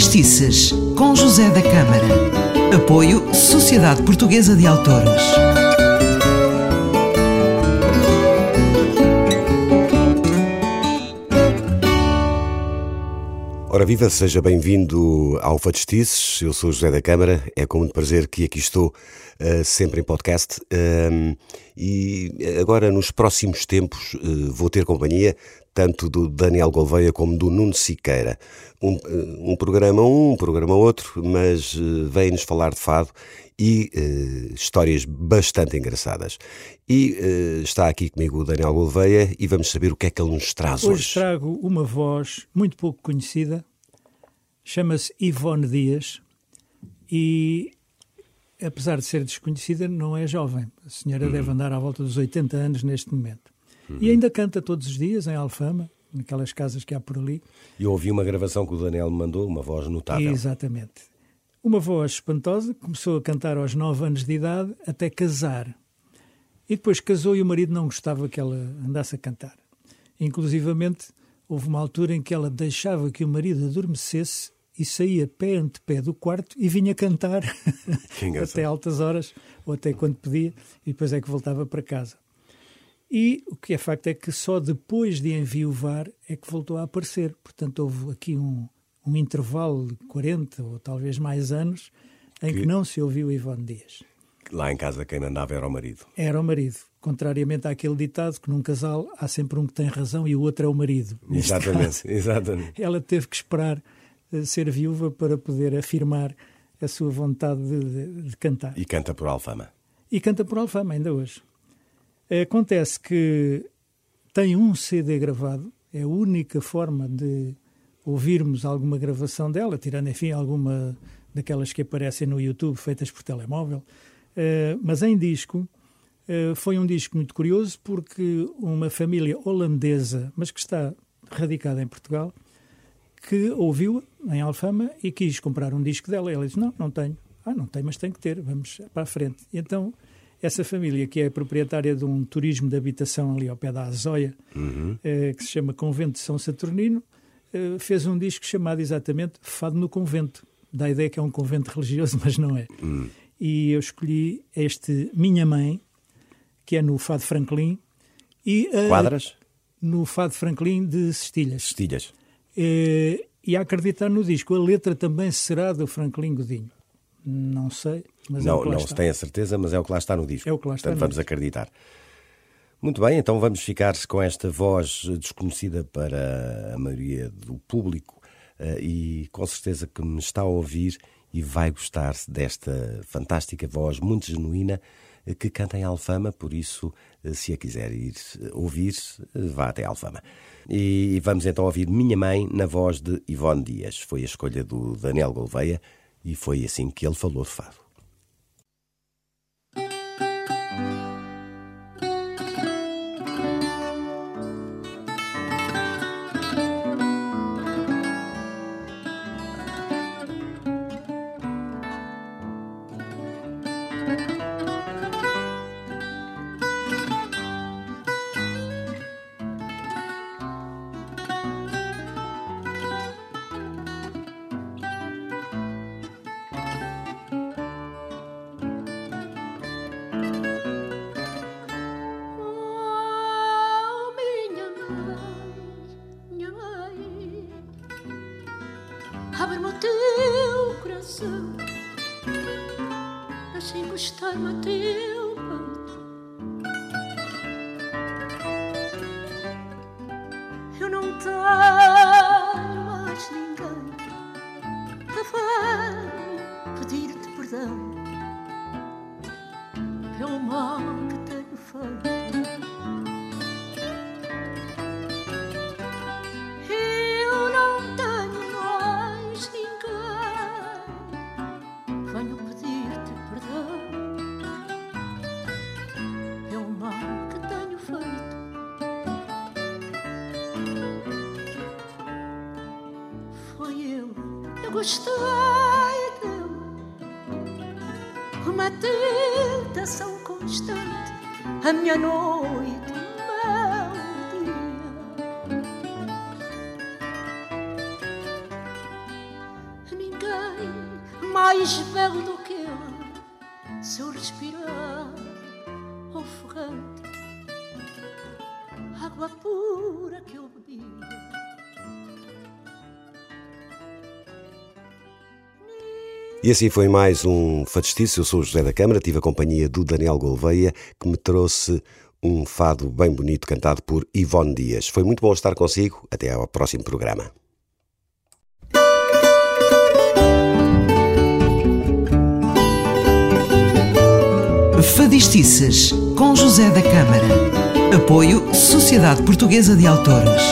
Factistices, com José da Câmara. Apoio Sociedade Portuguesa de Autores. Ora viva, seja bem-vindo ao Factistices. Eu sou José da Câmara. É com muito prazer que aqui estou, uh, sempre em podcast. Um, e agora, nos próximos tempos, uh, vou ter companhia tanto do Daniel Gouveia como do Nuno Siqueira. Um, um programa um, um programa outro, mas uh, vem-nos falar de fado e uh, histórias bastante engraçadas. E uh, está aqui comigo o Daniel Gouveia e vamos saber o que é que ele nos traz hoje. Hoje trago uma voz muito pouco conhecida, chama-se Ivone Dias e apesar de ser desconhecida, não é jovem. A senhora uhum. deve andar à volta dos 80 anos neste momento. Uhum. E ainda canta todos os dias em Alfama, naquelas casas que há por ali. E eu ouvi uma gravação que o Daniel me mandou, uma voz notável. Exatamente. Uma voz espantosa, começou a cantar aos 9 anos de idade até casar. E depois casou e o marido não gostava que ela andasse a cantar. Inclusivamente, houve uma altura em que ela deixava que o marido adormecesse e saía pé ante pé do quarto e vinha cantar até altas horas, ou até quando podia, e depois é que voltava para casa. E o que é facto é que só depois de enviuvar é que voltou a aparecer. Portanto, houve aqui um, um intervalo de 40 ou talvez mais anos em que, que não se ouviu Ivone Dias. Lá em casa quem mandava era o marido. Era o marido. Contrariamente àquele ditado que num casal há sempre um que tem razão e o outro é o marido. Exatamente, caso, exatamente. Ela teve que esperar uh, ser viúva para poder afirmar a sua vontade de, de, de cantar. E canta por Alfama. E canta por Alfama ainda hoje. Acontece que tem um CD gravado, é a única forma de ouvirmos alguma gravação dela, tirando, enfim, alguma daquelas que aparecem no YouTube feitas por telemóvel. Uh, mas em disco, uh, foi um disco muito curioso porque uma família holandesa, mas que está radicada em Portugal, que ouviu em Alfama e quis comprar um disco dela. Ela disse: Não, não tenho. Ah, não tenho, mas tenho que ter, vamos para a frente. E então essa família, que é proprietária de um turismo de habitação ali ao pé da Azóia, uhum. eh, que se chama Convento de São Saturnino, eh, fez um disco chamado exatamente Fado no Convento. Dá a ideia que é um convento religioso, mas não é. Uhum. E eu escolhi este Minha Mãe, que é no Fado Franklin. E, Quadras? No Fado Franklin de Cestilhas. Cestilhas. Eh, e a acreditar no disco, a letra também será do Franklin Godinho. Não sei, mas não, é não se tem a certeza, mas é o que lá está no disco. É o que lá está. Portanto, vamos disco. acreditar. Muito bem, então vamos ficar com esta voz desconhecida para a maioria do público eh, e com certeza que me está a ouvir e vai gostar desta fantástica voz muito genuína eh, que canta em Alfama, por isso, eh, se a quiser ir ouvir, vá até Alfama. E vamos então ouvir Minha Mãe na voz de Ivone Dias. Foi a escolha do Daniel Gouveia e foi assim que ele falou de fado. Abre-me o teu coração, deixa encostar-me a teu peito. Eu não tenho Foi eu, eu gostei dele. Uma tentação constante, a minha noite, o meu dia. mais belo do que ele, seu respirar ofegante, água pura que eu bebia. E assim foi mais um Fadistice. Eu sou o José da Câmara, tive a companhia do Daniel Gouveia, que me trouxe um fado bem bonito cantado por Ivone Dias. Foi muito bom estar consigo. Até ao próximo programa. Fadistices, com José da Câmara. Apoio Sociedade Portuguesa de Autores.